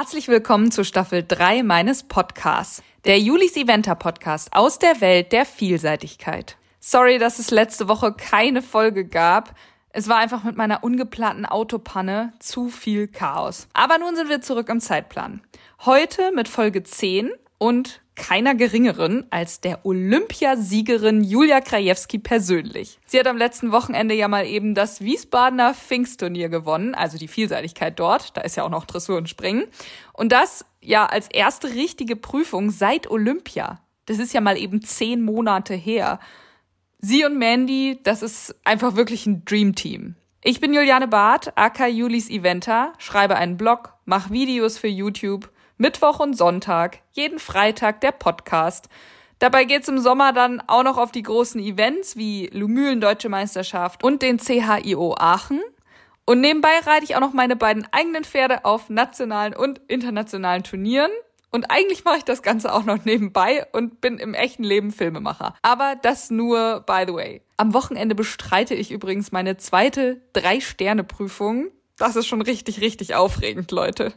Herzlich willkommen zu Staffel 3 meines Podcasts, der Julis Eventer Podcast aus der Welt der Vielseitigkeit. Sorry, dass es letzte Woche keine Folge gab. Es war einfach mit meiner ungeplanten Autopanne zu viel Chaos. Aber nun sind wir zurück im Zeitplan. Heute mit Folge 10 und keiner geringeren als der Olympiasiegerin Julia Krajewski persönlich. Sie hat am letzten Wochenende ja mal eben das Wiesbadener Pfingstturnier gewonnen, also die Vielseitigkeit dort, da ist ja auch noch Dressur und Springen. Und das ja als erste richtige Prüfung seit Olympia. Das ist ja mal eben zehn Monate her. Sie und Mandy, das ist einfach wirklich ein Dreamteam. Ich bin Juliane Barth, aka Julis Eventer, schreibe einen Blog, mache Videos für YouTube Mittwoch und Sonntag, jeden Freitag der Podcast. Dabei geht's im Sommer dann auch noch auf die großen Events wie Lumülen Deutsche Meisterschaft und den CHIO Aachen. Und nebenbei reite ich auch noch meine beiden eigenen Pferde auf nationalen und internationalen Turnieren. Und eigentlich mache ich das Ganze auch noch nebenbei und bin im echten Leben Filmemacher. Aber das nur by the way. Am Wochenende bestreite ich übrigens meine zweite Drei-Sterne-Prüfung. Das ist schon richtig, richtig aufregend, Leute.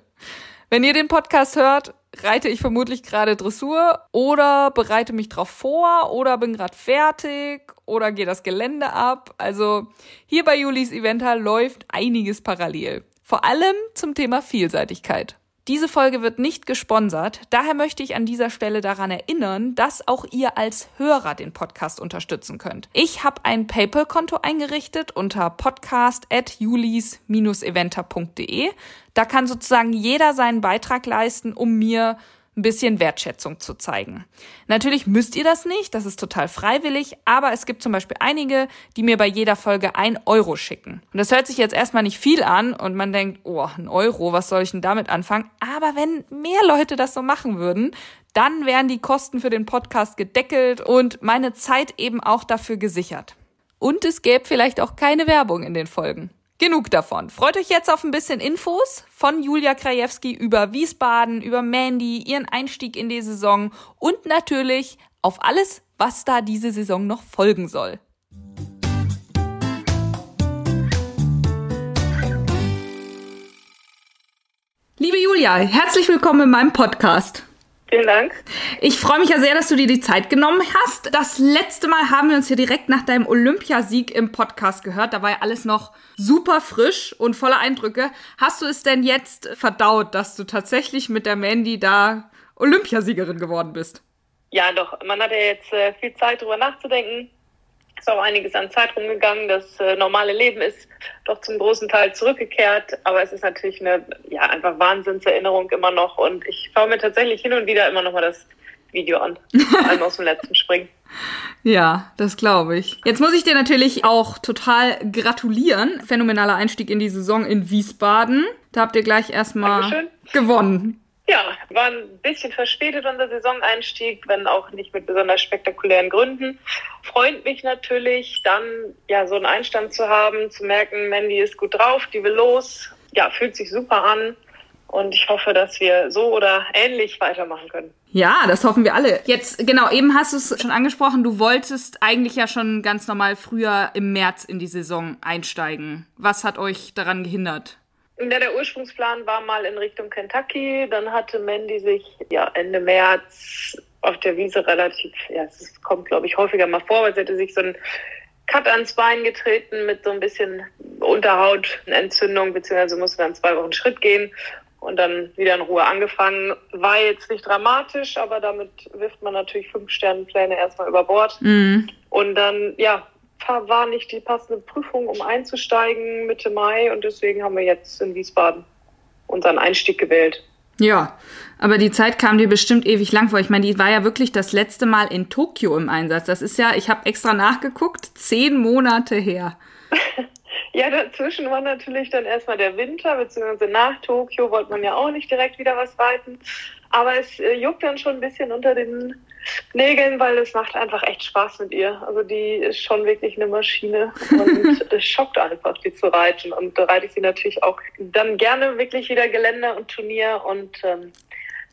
Wenn ihr den Podcast hört, reite ich vermutlich gerade Dressur oder bereite mich drauf vor oder bin gerade fertig oder gehe das Gelände ab. Also hier bei Julis Eventer läuft einiges parallel. Vor allem zum Thema Vielseitigkeit. Diese Folge wird nicht gesponsert, daher möchte ich an dieser Stelle daran erinnern, dass auch ihr als Hörer den Podcast unterstützen könnt. Ich habe ein PayPal-Konto eingerichtet unter podcast@julis-eventer.de. Da kann sozusagen jeder seinen Beitrag leisten, um mir ein bisschen Wertschätzung zu zeigen. Natürlich müsst ihr das nicht, das ist total freiwillig, aber es gibt zum Beispiel einige, die mir bei jeder Folge ein Euro schicken. Und das hört sich jetzt erstmal nicht viel an und man denkt, oh, ein Euro, was soll ich denn damit anfangen? Aber wenn mehr Leute das so machen würden, dann wären die Kosten für den Podcast gedeckelt und meine Zeit eben auch dafür gesichert. Und es gäbe vielleicht auch keine Werbung in den Folgen. Genug davon. Freut euch jetzt auf ein bisschen Infos von Julia Krajewski über Wiesbaden, über Mandy, ihren Einstieg in die Saison und natürlich auf alles, was da diese Saison noch folgen soll. Liebe Julia, herzlich willkommen in meinem Podcast. Vielen Dank. Ich freue mich ja sehr, dass du dir die Zeit genommen hast. Das letzte Mal haben wir uns ja direkt nach deinem Olympiasieg im Podcast gehört. Da war ja alles noch super frisch und voller Eindrücke. Hast du es denn jetzt verdaut, dass du tatsächlich mit der Mandy da Olympiasiegerin geworden bist? Ja, doch. Man hat ja jetzt äh, viel Zeit, darüber nachzudenken ist auch einiges an Zeit rumgegangen. Das äh, normale Leben ist doch zum großen Teil zurückgekehrt, aber es ist natürlich eine ja einfach Wahnsinnserinnerung immer noch und ich schaue mir tatsächlich hin und wieder immer noch mal das Video an, vor allem aus dem letzten Springen. Ja, das glaube ich. Jetzt muss ich dir natürlich auch total gratulieren. Phänomenaler Einstieg in die Saison in Wiesbaden. Da habt ihr gleich erstmal gewonnen. Ja, war ein bisschen verspätet unser Saisoneinstieg, wenn auch nicht mit besonders spektakulären Gründen. Freut mich natürlich, dann ja so einen Einstand zu haben, zu merken, Mandy ist gut drauf, die will los. Ja, fühlt sich super an. Und ich hoffe, dass wir so oder ähnlich weitermachen können. Ja, das hoffen wir alle. Jetzt, genau, eben hast du es schon angesprochen, du wolltest eigentlich ja schon ganz normal früher im März in die Saison einsteigen. Was hat euch daran gehindert? Ja, der Ursprungsplan war mal in Richtung Kentucky. Dann hatte Mandy sich ja Ende März auf der Wiese relativ, ja, es kommt glaube ich häufiger mal vor, weil sie hatte sich so ein Cut ans Bein getreten mit so ein bisschen Unterhautentzündung, beziehungsweise musste dann zwei Wochen Schritt gehen und dann wieder in Ruhe angefangen. War jetzt nicht dramatisch, aber damit wirft man natürlich fünf Sternenpläne erstmal über Bord. Mhm. Und dann, ja, war nicht die passende Prüfung, um einzusteigen Mitte Mai und deswegen haben wir jetzt in Wiesbaden unseren Einstieg gewählt. Ja, aber die Zeit kam dir bestimmt ewig lang vor. Ich meine, die war ja wirklich das letzte Mal in Tokio im Einsatz. Das ist ja, ich habe extra nachgeguckt, zehn Monate her. ja, dazwischen war natürlich dann erstmal der Winter, beziehungsweise nach Tokio wollte man ja auch nicht direkt wieder was reiten. Aber es äh, juckt dann schon ein bisschen unter den Nägeln, weil es macht einfach echt Spaß mit ihr. Also die ist schon wirklich eine Maschine und es schockt einfach, die zu reiten. Und da reite ich sie natürlich auch dann gerne wirklich wieder Gelände und Turnier und ähm,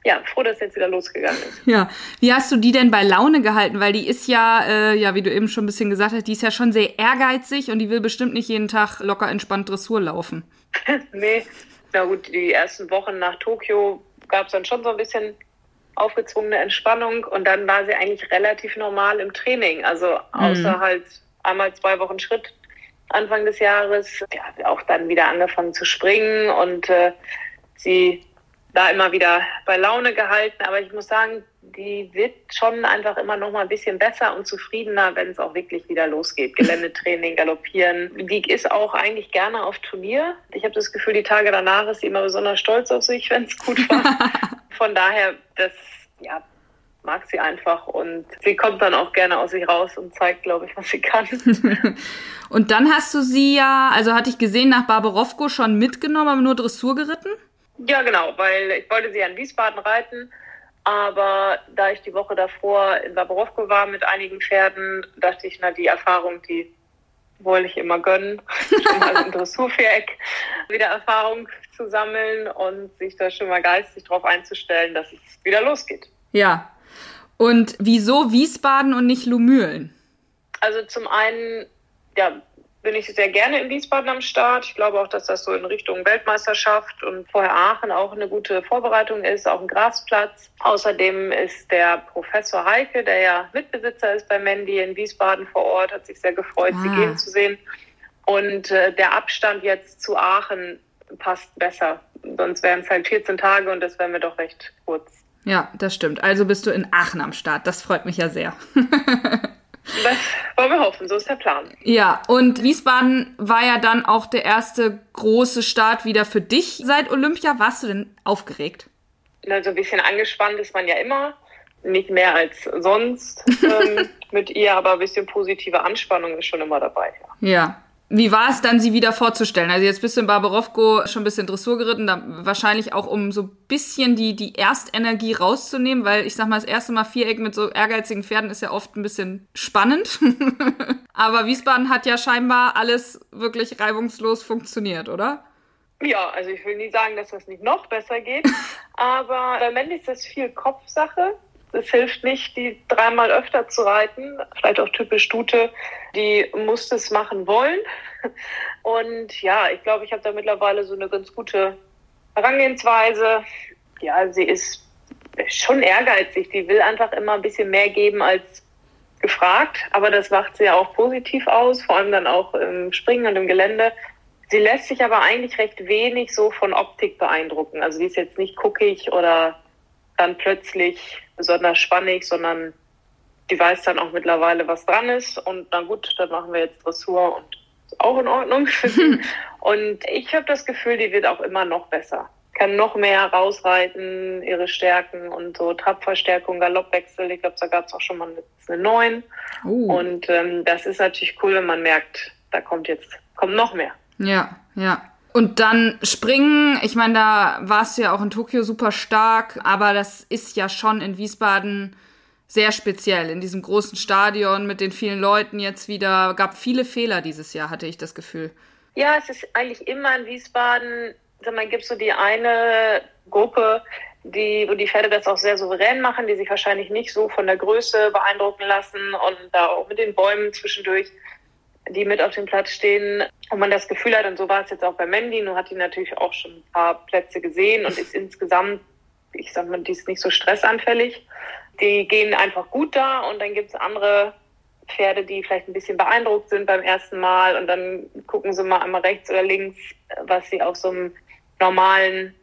ja, froh, dass jetzt wieder losgegangen ist. Ja, wie hast du die denn bei Laune gehalten? Weil die ist ja, äh, ja, wie du eben schon ein bisschen gesagt hast, die ist ja schon sehr ehrgeizig und die will bestimmt nicht jeden Tag locker entspannt Dressur laufen. nee, Na gut, die ersten Wochen nach Tokio gab es dann schon so ein bisschen aufgezwungene Entspannung und dann war sie eigentlich relativ normal im Training. Also außer mhm. halt einmal zwei Wochen Schritt Anfang des Jahres, ja, auch dann wieder angefangen zu springen und äh, sie da immer wieder bei Laune gehalten. Aber ich muss sagen, die wird schon einfach immer noch mal ein bisschen besser und zufriedener, wenn es auch wirklich wieder losgeht. Geländetraining, Galoppieren. Die ist auch eigentlich gerne auf Turnier. Ich habe das Gefühl, die Tage danach ist sie immer besonders stolz auf sich, wenn es gut war. Von daher, das ja, mag sie einfach und sie kommt dann auch gerne aus sich raus und zeigt, glaube ich, was sie kann. und dann hast du sie ja, also hatte ich gesehen, nach Barbarowko schon mitgenommen, aber nur Dressur geritten? Ja, genau, weil ich wollte sie an Wiesbaden reiten, aber da ich die Woche davor in Barbarowko war mit einigen Pferden, dachte ich, na, die Erfahrung, die wollte ich immer gönnen, schon mal im Dressurviereck wieder Erfahrung zu sammeln und sich da schon mal geistig darauf einzustellen, dass es wieder losgeht. Ja. Und wieso Wiesbaden und nicht Lumülen? Also zum einen, ja, bin ich sehr gerne in Wiesbaden am Start. Ich glaube auch, dass das so in Richtung Weltmeisterschaft und vorher Aachen auch eine gute Vorbereitung ist, auch ein Grasplatz. Außerdem ist der Professor Heike, der ja Mitbesitzer ist bei Mandy in Wiesbaden vor Ort, hat sich sehr gefreut, ah. sie gehen zu sehen. Und äh, der Abstand jetzt zu Aachen passt besser. Sonst wären es halt 14 Tage und das wäre mir doch recht kurz. Ja, das stimmt. Also bist du in Aachen am Start. Das freut mich ja sehr. Das wollen wir hoffen, so ist der Plan. Ja, und Wiesbaden war ja dann auch der erste große Start wieder für dich seit Olympia. Warst du denn aufgeregt? Na, so ein bisschen angespannt ist man ja immer. Nicht mehr als sonst ähm, mit ihr, aber ein bisschen positive Anspannung ist schon immer dabei. Ja. ja. Wie war es dann, sie wieder vorzustellen? Also jetzt bist du in Barbarowko schon ein bisschen Dressur geritten, da wahrscheinlich auch um so ein bisschen die, die Erstenergie rauszunehmen, weil ich sag mal, das erste Mal Viereck mit so ehrgeizigen Pferden ist ja oft ein bisschen spannend. Aber Wiesbaden hat ja scheinbar alles wirklich reibungslos funktioniert, oder? Ja, also ich will nie sagen, dass das nicht noch besser geht, aber im Moment ist das viel Kopfsache es hilft nicht, die dreimal öfter zu reiten. Vielleicht auch typisch Stute, die muss es machen wollen. Und ja, ich glaube, ich habe da mittlerweile so eine ganz gute Herangehensweise. Ja, sie ist schon ehrgeizig. Die will einfach immer ein bisschen mehr geben als gefragt. Aber das macht sie ja auch positiv aus, vor allem dann auch im Springen und im Gelände. Sie lässt sich aber eigentlich recht wenig so von Optik beeindrucken. Also sie ist jetzt nicht guckig oder dann plötzlich besonders spannend, sondern die weiß dann auch mittlerweile, was dran ist. Und na gut, dann machen wir jetzt Dressur und ist auch in Ordnung und ich habe das Gefühl, die wird auch immer noch besser. Kann noch mehr rausreiten, ihre Stärken und so Trabverstärkung, Galoppwechsel. Ich glaube, da gab es auch schon mal eine 9. Uh. Und ähm, das ist natürlich cool, wenn man merkt, da kommt jetzt, kommt noch mehr. Ja, ja. Und dann springen, ich meine, da warst du ja auch in Tokio super stark, aber das ist ja schon in Wiesbaden sehr speziell, in diesem großen Stadion mit den vielen Leuten jetzt wieder. Gab viele Fehler dieses Jahr, hatte ich das Gefühl. Ja, es ist eigentlich immer in Wiesbaden, sag mal, gibt so die eine Gruppe, die, wo die Pferde das auch sehr souverän machen, die sich wahrscheinlich nicht so von der Größe beeindrucken lassen und da auch mit den Bäumen zwischendurch die mit auf dem Platz stehen und man das Gefühl hat, und so war es jetzt auch bei Mandy, nur hat die natürlich auch schon ein paar Plätze gesehen und ist insgesamt, ich sag mal, die ist nicht so stressanfällig. Die gehen einfach gut da und dann gibt es andere Pferde, die vielleicht ein bisschen beeindruckt sind beim ersten Mal und dann gucken sie mal einmal rechts oder links, was sie auf so einem normalen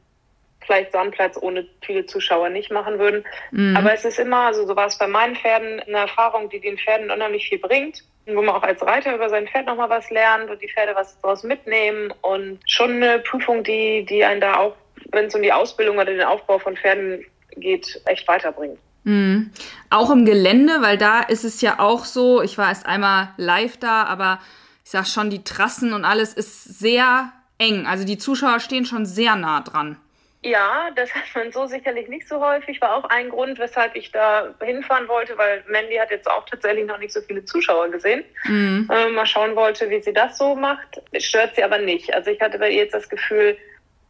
vielleicht Sandplatz ohne viele Zuschauer nicht machen würden. Mhm. Aber es ist immer, also so war es bei meinen Pferden, eine Erfahrung, die den Pferden unheimlich viel bringt wo man auch als Reiter über sein Pferd nochmal was lernt und die Pferde was daraus mitnehmen und schon eine Prüfung, die, die einen da auch, wenn es um die Ausbildung oder den Aufbau von Pferden geht, echt weiterbringt. Mhm. Auch im Gelände, weil da ist es ja auch so, ich war erst einmal live da, aber ich sag schon, die Trassen und alles ist sehr eng. Also die Zuschauer stehen schon sehr nah dran. Ja, das hat man so sicherlich nicht so häufig. War auch ein Grund, weshalb ich da hinfahren wollte, weil Mandy hat jetzt auch tatsächlich noch nicht so viele Zuschauer gesehen. Mhm. Äh, mal schauen wollte, wie sie das so macht. Stört sie aber nicht. Also ich hatte bei ihr jetzt das Gefühl,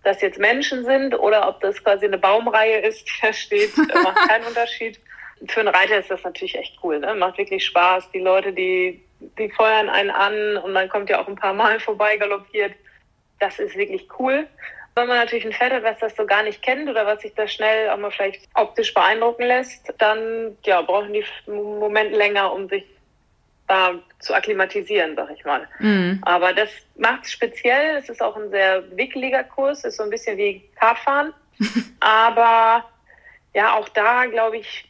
dass jetzt Menschen sind oder ob das quasi eine Baumreihe ist, die da steht, macht keinen Unterschied. Für einen Reiter ist das natürlich echt cool. Ne? Macht wirklich Spaß. Die Leute, die, die feuern einen an und man kommt ja auch ein paar Mal vorbei galoppiert. Das ist wirklich cool. Wenn man natürlich ein Pferd hat, was das so gar nicht kennt oder was sich da schnell auch mal vielleicht optisch beeindrucken lässt, dann ja, brauchen die einen Moment länger, um sich da zu akklimatisieren, sag ich mal. Mhm. Aber das macht es speziell. Es ist auch ein sehr wickeliger Kurs, ist so ein bisschen wie Kartfahren. Aber ja, auch da, glaube ich,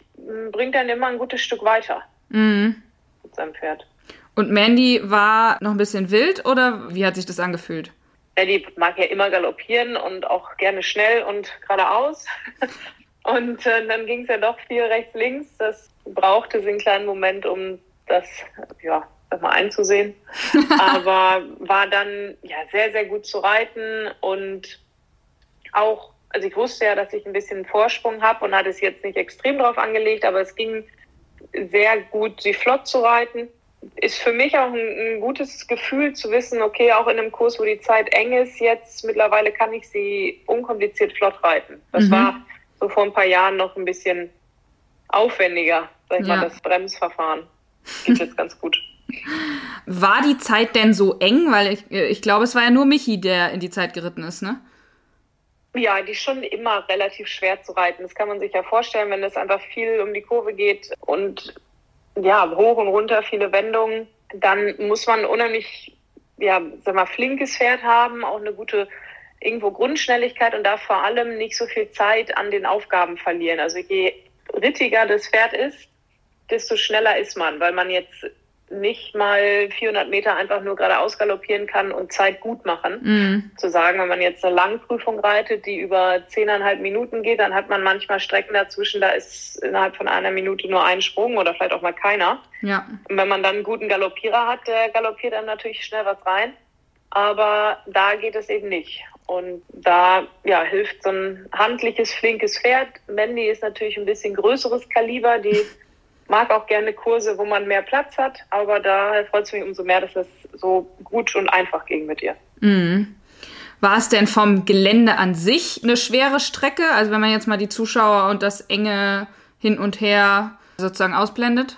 bringt dann immer ein gutes Stück weiter mhm. mit seinem Pferd. Und Mandy war noch ein bisschen wild oder wie hat sich das angefühlt? Eddie mag ja immer galoppieren und auch gerne schnell und geradeaus. Und äh, dann ging es ja doch viel rechts, links. Das brauchte sie einen kleinen Moment, um das ja mal einzusehen. Aber war dann ja sehr, sehr gut zu reiten und auch, also ich wusste ja, dass ich ein bisschen Vorsprung habe und hatte es jetzt nicht extrem drauf angelegt, aber es ging sehr gut, sie flott zu reiten ist für mich auch ein, ein, gutes Gefühl zu wissen, okay, auch in einem Kurs, wo die Zeit eng ist, jetzt mittlerweile kann ich sie unkompliziert flott reiten. Das mhm. war so vor ein paar Jahren noch ein bisschen aufwendiger, sag ich ja. mal, das Bremsverfahren. Geht jetzt ganz gut. War die Zeit denn so eng? Weil ich, ich glaube, es war ja nur Michi, der in die Zeit geritten ist, ne? Ja, die ist schon immer relativ schwer zu reiten. Das kann man sich ja vorstellen, wenn es einfach viel um die Kurve geht und ja, hoch und runter, viele Wendungen, dann muss man unheimlich, ja, sag mal, flinkes Pferd haben, auch eine gute irgendwo Grundschnelligkeit und darf vor allem nicht so viel Zeit an den Aufgaben verlieren. Also je rittiger das Pferd ist, desto schneller ist man, weil man jetzt nicht mal 400 Meter einfach nur geradeaus galoppieren kann und Zeit gut machen. Mhm. Zu sagen, wenn man jetzt eine Langprüfung reitet, die über zehneinhalb Minuten geht, dann hat man manchmal Strecken dazwischen, da ist innerhalb von einer Minute nur ein Sprung oder vielleicht auch mal keiner. Ja. Und wenn man dann einen guten Galoppierer hat, der galoppiert dann natürlich schnell was rein. Aber da geht es eben nicht. Und da ja, hilft so ein handliches, flinkes Pferd. Mandy ist natürlich ein bisschen größeres Kaliber, die mag auch gerne Kurse, wo man mehr Platz hat, aber da freut es mich umso mehr, dass es so gut und einfach ging mit ihr. Mhm. War es denn vom Gelände an sich eine schwere Strecke? Also wenn man jetzt mal die Zuschauer und das enge hin und her sozusagen ausblendet?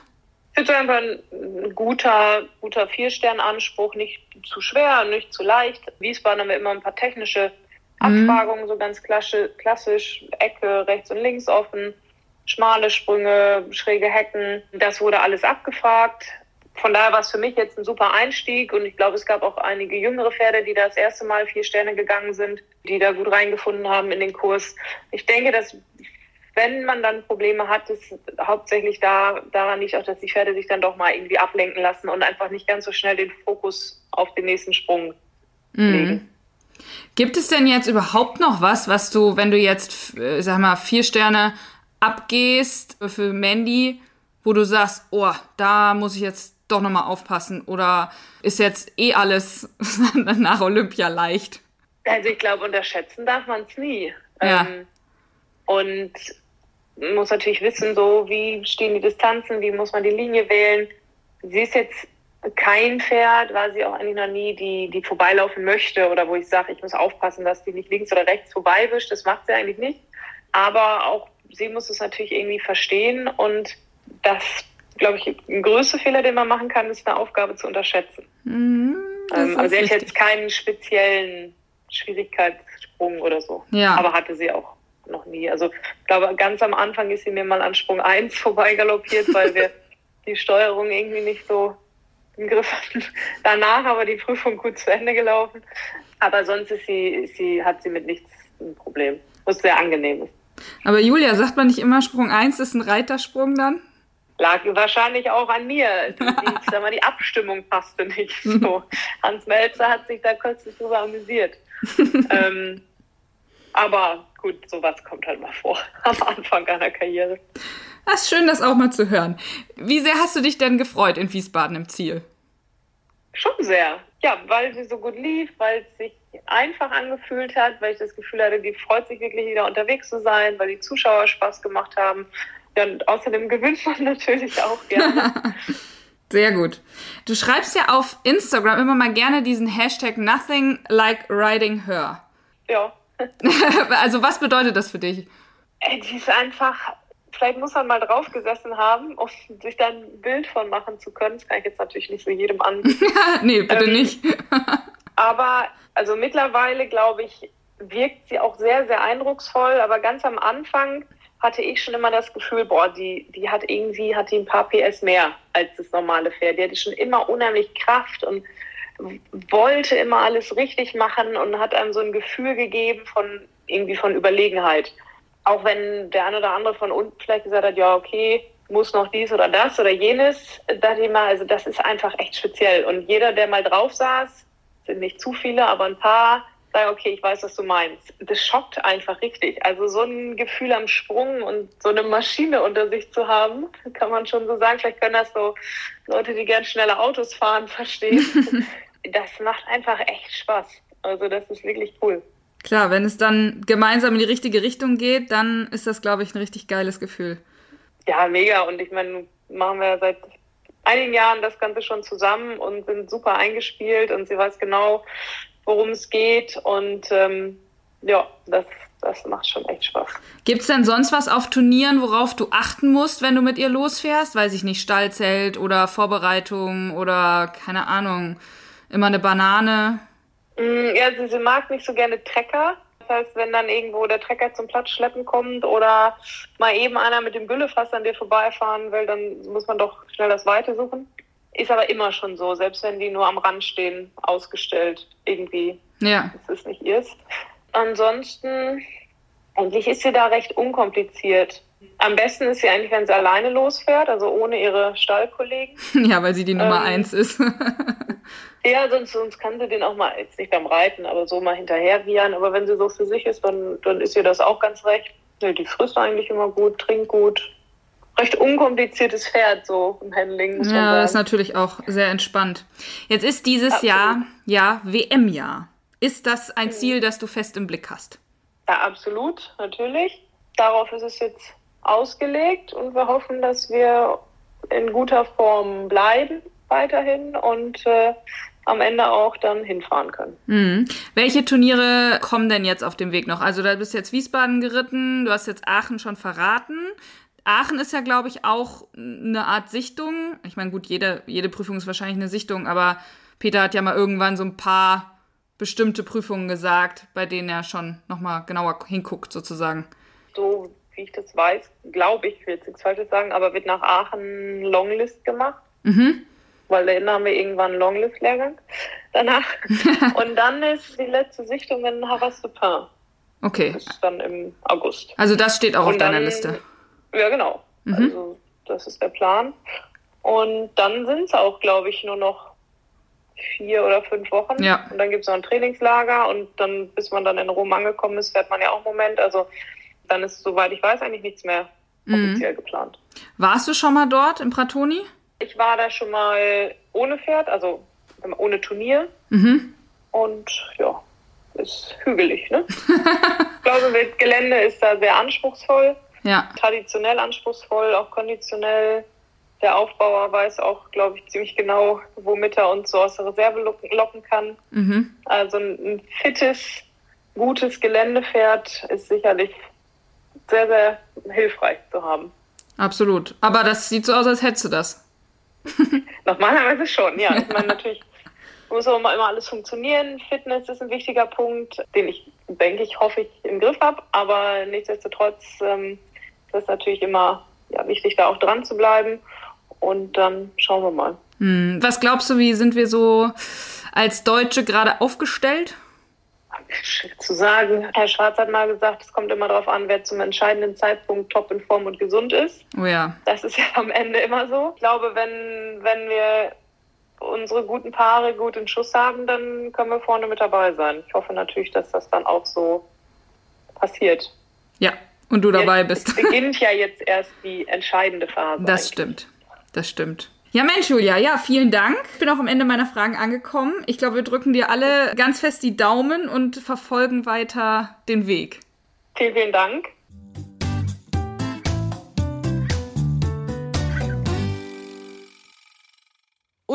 Ich würde sagen, ein guter, guter Vier-Stern-Anspruch, nicht zu schwer, nicht zu leicht. Wiesbaden haben wir immer ein paar technische. Abfragungen, mhm. so ganz klassisch, Ecke rechts und links offen schmale Sprünge, schräge Hecken. Das wurde alles abgefragt. Von daher war es für mich jetzt ein super Einstieg und ich glaube, es gab auch einige jüngere Pferde, die da das erste Mal vier Sterne gegangen sind, die da gut reingefunden haben in den Kurs. Ich denke, dass wenn man dann Probleme hat, ist hauptsächlich da, daran nicht auch, dass die Pferde sich dann doch mal irgendwie ablenken lassen und einfach nicht ganz so schnell den Fokus auf den nächsten Sprung mhm. legen. Gibt es denn jetzt überhaupt noch was, was du, wenn du jetzt, äh, sag mal, vier Sterne abgehst für Mandy, wo du sagst, oh, da muss ich jetzt doch nochmal aufpassen oder ist jetzt eh alles nach Olympia leicht? Also ich glaube, unterschätzen darf man es nie. Ja. Ähm, und muss natürlich wissen, so wie stehen die Distanzen, wie muss man die Linie wählen. Sie ist jetzt kein Pferd, war sie auch eigentlich noch nie, die, die vorbeilaufen möchte oder wo ich sage, ich muss aufpassen, dass die nicht links oder rechts vorbeiwischt. Das macht sie eigentlich nicht. Aber auch sie muss es natürlich irgendwie verstehen und das, glaube ich, ein größter Fehler, den man machen kann, ist eine Aufgabe zu unterschätzen. Mhm, ähm, also sie hat jetzt keinen speziellen Schwierigkeitssprung oder so, ja. aber hatte sie auch noch nie. Also ich glaube, ganz am Anfang ist sie mir mal an Sprung 1 vorbeigaloppiert, weil wir die Steuerung irgendwie nicht so im Griff hatten. Danach aber die Prüfung gut zu Ende gelaufen. Aber sonst ist sie, sie, hat sie mit nichts ein Problem, was sehr angenehm ist. Aber Julia, sagt man nicht immer, Sprung 1 ist ein Reitersprung dann? Lag wahrscheinlich auch an mir. Die, sag mal, die Abstimmung passte nicht so. Hans Melzer hat sich da kurz drüber amüsiert. ähm, aber gut, sowas kommt halt mal vor am Anfang einer Karriere. Das ist schön, das auch mal zu hören. Wie sehr hast du dich denn gefreut in Wiesbaden im Ziel? Schon sehr. Ja, weil sie so gut lief, weil es sich einfach angefühlt hat, weil ich das Gefühl hatte, die freut sich wirklich wieder unterwegs zu sein, weil die Zuschauer Spaß gemacht haben. Ja, und außerdem gewünscht man natürlich auch gerne. Sehr gut. Du schreibst ja auf Instagram immer mal gerne diesen Hashtag Nothing Like Riding Her. Ja. also was bedeutet das für dich? Die ist einfach, vielleicht muss man mal drauf gesessen haben, um sich da ein Bild von machen zu können. Das kann ich jetzt natürlich nicht so jedem an. nee, bitte ähm, nicht. aber also mittlerweile, glaube ich, wirkt sie auch sehr, sehr eindrucksvoll. Aber ganz am Anfang hatte ich schon immer das Gefühl, boah, die, die hat irgendwie, hat die ein paar PS mehr als das normale Pferd. Die hatte schon immer unheimlich Kraft und wollte immer alles richtig machen und hat einem so ein Gefühl gegeben von irgendwie von Überlegenheit. Auch wenn der eine oder andere von unten vielleicht gesagt hat, ja, okay, muss noch dies oder das oder jenes, dachte ich mal, also das ist einfach echt speziell. Und jeder, der mal drauf saß, sind nicht zu viele, aber ein paar, sagen, okay, ich weiß, was du meinst. Das schockt einfach richtig. Also so ein Gefühl am Sprung und so eine Maschine unter sich zu haben, kann man schon so sagen. Vielleicht können das so Leute, die gern schnelle Autos fahren, verstehen. das macht einfach echt Spaß. Also das ist wirklich cool. Klar, wenn es dann gemeinsam in die richtige Richtung geht, dann ist das, glaube ich, ein richtig geiles Gefühl. Ja, mega. Und ich meine, machen wir seit einigen Jahren das Ganze schon zusammen und sind super eingespielt und sie weiß genau, worum es geht. Und ähm, ja, das, das macht schon echt Spaß. Gibt es denn sonst was auf Turnieren, worauf du achten musst, wenn du mit ihr losfährst? Weiß ich nicht, Stallzelt oder Vorbereitung oder keine Ahnung, immer eine Banane? Mm, ja, sie, sie mag nicht so gerne Trecker. Das heißt, wenn dann irgendwo der Trecker zum Platz schleppen kommt oder mal eben einer mit dem Güllefass an dir vorbeifahren will, dann muss man doch schnell das Weite suchen. Ist aber immer schon so, selbst wenn die nur am Rand stehen, ausgestellt irgendwie. Ja. Das ist nicht ihrs. Ansonsten, eigentlich ist sie da recht unkompliziert. Am besten ist sie eigentlich, wenn sie alleine losfährt, also ohne ihre Stallkollegen. Ja, weil sie die Nummer ähm, eins ist. ja, sonst, sonst kann sie den auch mal, jetzt nicht beim Reiten, aber so mal hinterher wiehern. Aber wenn sie so für sich ist, dann, dann ist ihr das auch ganz recht. Die frisst eigentlich immer gut, trinkt gut. Recht unkompliziertes Pferd, so im Handling. Muss ja, man sagen. das ist natürlich auch sehr entspannt. Jetzt ist dieses Absolut. Jahr, ja, WM-Jahr. Ist das ein Ziel, das du fest im Blick hast? Ja, absolut, natürlich. Darauf ist es jetzt ausgelegt und wir hoffen, dass wir in guter Form bleiben weiterhin und äh, am Ende auch dann hinfahren können. Mhm. Welche Turniere kommen denn jetzt auf dem Weg noch? Also da bist jetzt Wiesbaden geritten, du hast jetzt Aachen schon verraten. Aachen ist ja, glaube ich, auch eine Art Sichtung. Ich meine, gut, jede, jede Prüfung ist wahrscheinlich eine Sichtung, aber Peter hat ja mal irgendwann so ein paar bestimmte Prüfungen gesagt, bei denen er schon nochmal genauer hinguckt, sozusagen. So wie ich das weiß, glaube ich, ich will jetzt nichts Falsches sagen, aber wird nach Aachen Longlist gemacht. Mhm. Weil da haben wir irgendwann einen Longlist-Lehrgang danach. und dann ist die letzte Sichtung in Havas de Pin. Okay. Das ist dann im August. Also das steht auch und auf dann, deiner Liste. Ja, genau. Mhm. Also das ist der Plan. Und dann sind es auch, glaube ich, nur noch vier oder fünf Wochen. Ja. Und dann gibt es noch ein Trainingslager und dann, bis man dann in Rom angekommen ist, fährt man ja auch einen Moment. Also dann ist, soweit ich weiß, eigentlich nichts mehr mhm. offiziell mhm. geplant. Warst du schon mal dort im Pratoni? Ich war da schon mal ohne Pferd, also ohne Turnier. Mhm. Und ja, ist hügelig, ne? ich glaube, das Gelände ist da sehr anspruchsvoll. Ja. Traditionell anspruchsvoll, auch konditionell. Der Aufbauer weiß auch, glaube ich, ziemlich genau, womit er uns so aus der Reserve locken kann. Mhm. Also ein, ein fittes, gutes Geländepferd ist sicherlich sehr, sehr hilfreich zu haben. Absolut. Aber das sieht so aus, als hättest du das. Normalerweise schon, ja. Ich meine, natürlich muss auch immer, immer alles funktionieren. Fitness ist ein wichtiger Punkt, den ich, denke ich, hoffe ich im Griff habe. Aber nichtsdestotrotz ähm, ist es natürlich immer ja, wichtig, da auch dran zu bleiben. Und dann schauen wir mal. Hm. Was glaubst du, wie sind wir so als Deutsche gerade aufgestellt? Zu sagen. Herr Schwarz hat mal gesagt, es kommt immer darauf an, wer zum entscheidenden Zeitpunkt top in Form und gesund ist. Oh ja. Das ist ja am Ende immer so. Ich glaube, wenn, wenn wir unsere guten Paare gut in Schuss haben, dann können wir vorne mit dabei sein. Ich hoffe natürlich, dass das dann auch so passiert. Ja, und du dabei jetzt, bist. Es beginnt ja jetzt erst die entscheidende Phase. Das eigentlich. stimmt. Das stimmt. Ja, Mensch, Julia, ja, vielen Dank. Ich bin auch am Ende meiner Fragen angekommen. Ich glaube, wir drücken dir alle ganz fest die Daumen und verfolgen weiter den Weg. Vielen, vielen Dank.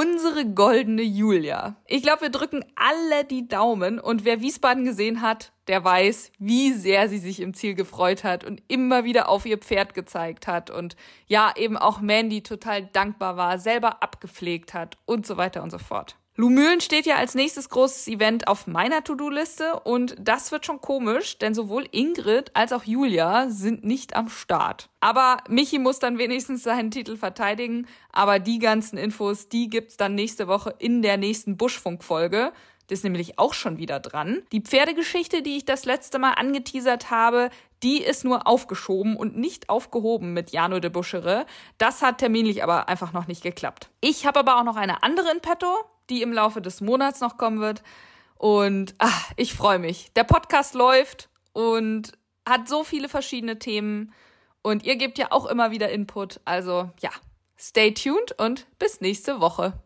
Unsere goldene Julia. Ich glaube, wir drücken alle die Daumen und wer Wiesbaden gesehen hat, der weiß, wie sehr sie sich im Ziel gefreut hat und immer wieder auf ihr Pferd gezeigt hat und ja, eben auch Mandy total dankbar war, selber abgepflegt hat und so weiter und so fort. Lumülen steht ja als nächstes großes Event auf meiner To-Do-Liste und das wird schon komisch, denn sowohl Ingrid als auch Julia sind nicht am Start. Aber Michi muss dann wenigstens seinen Titel verteidigen, aber die ganzen Infos, die gibt's dann nächste Woche in der nächsten Buschfunk-Folge. Das ist nämlich auch schon wieder dran. Die Pferdegeschichte, die ich das letzte Mal angeteasert habe, die ist nur aufgeschoben und nicht aufgehoben mit Jano de Buschere. Das hat terminlich aber einfach noch nicht geklappt. Ich habe aber auch noch eine andere in petto, die im Laufe des Monats noch kommen wird. Und ach, ich freue mich. Der Podcast läuft und hat so viele verschiedene Themen. Und ihr gebt ja auch immer wieder Input. Also ja, stay tuned und bis nächste Woche.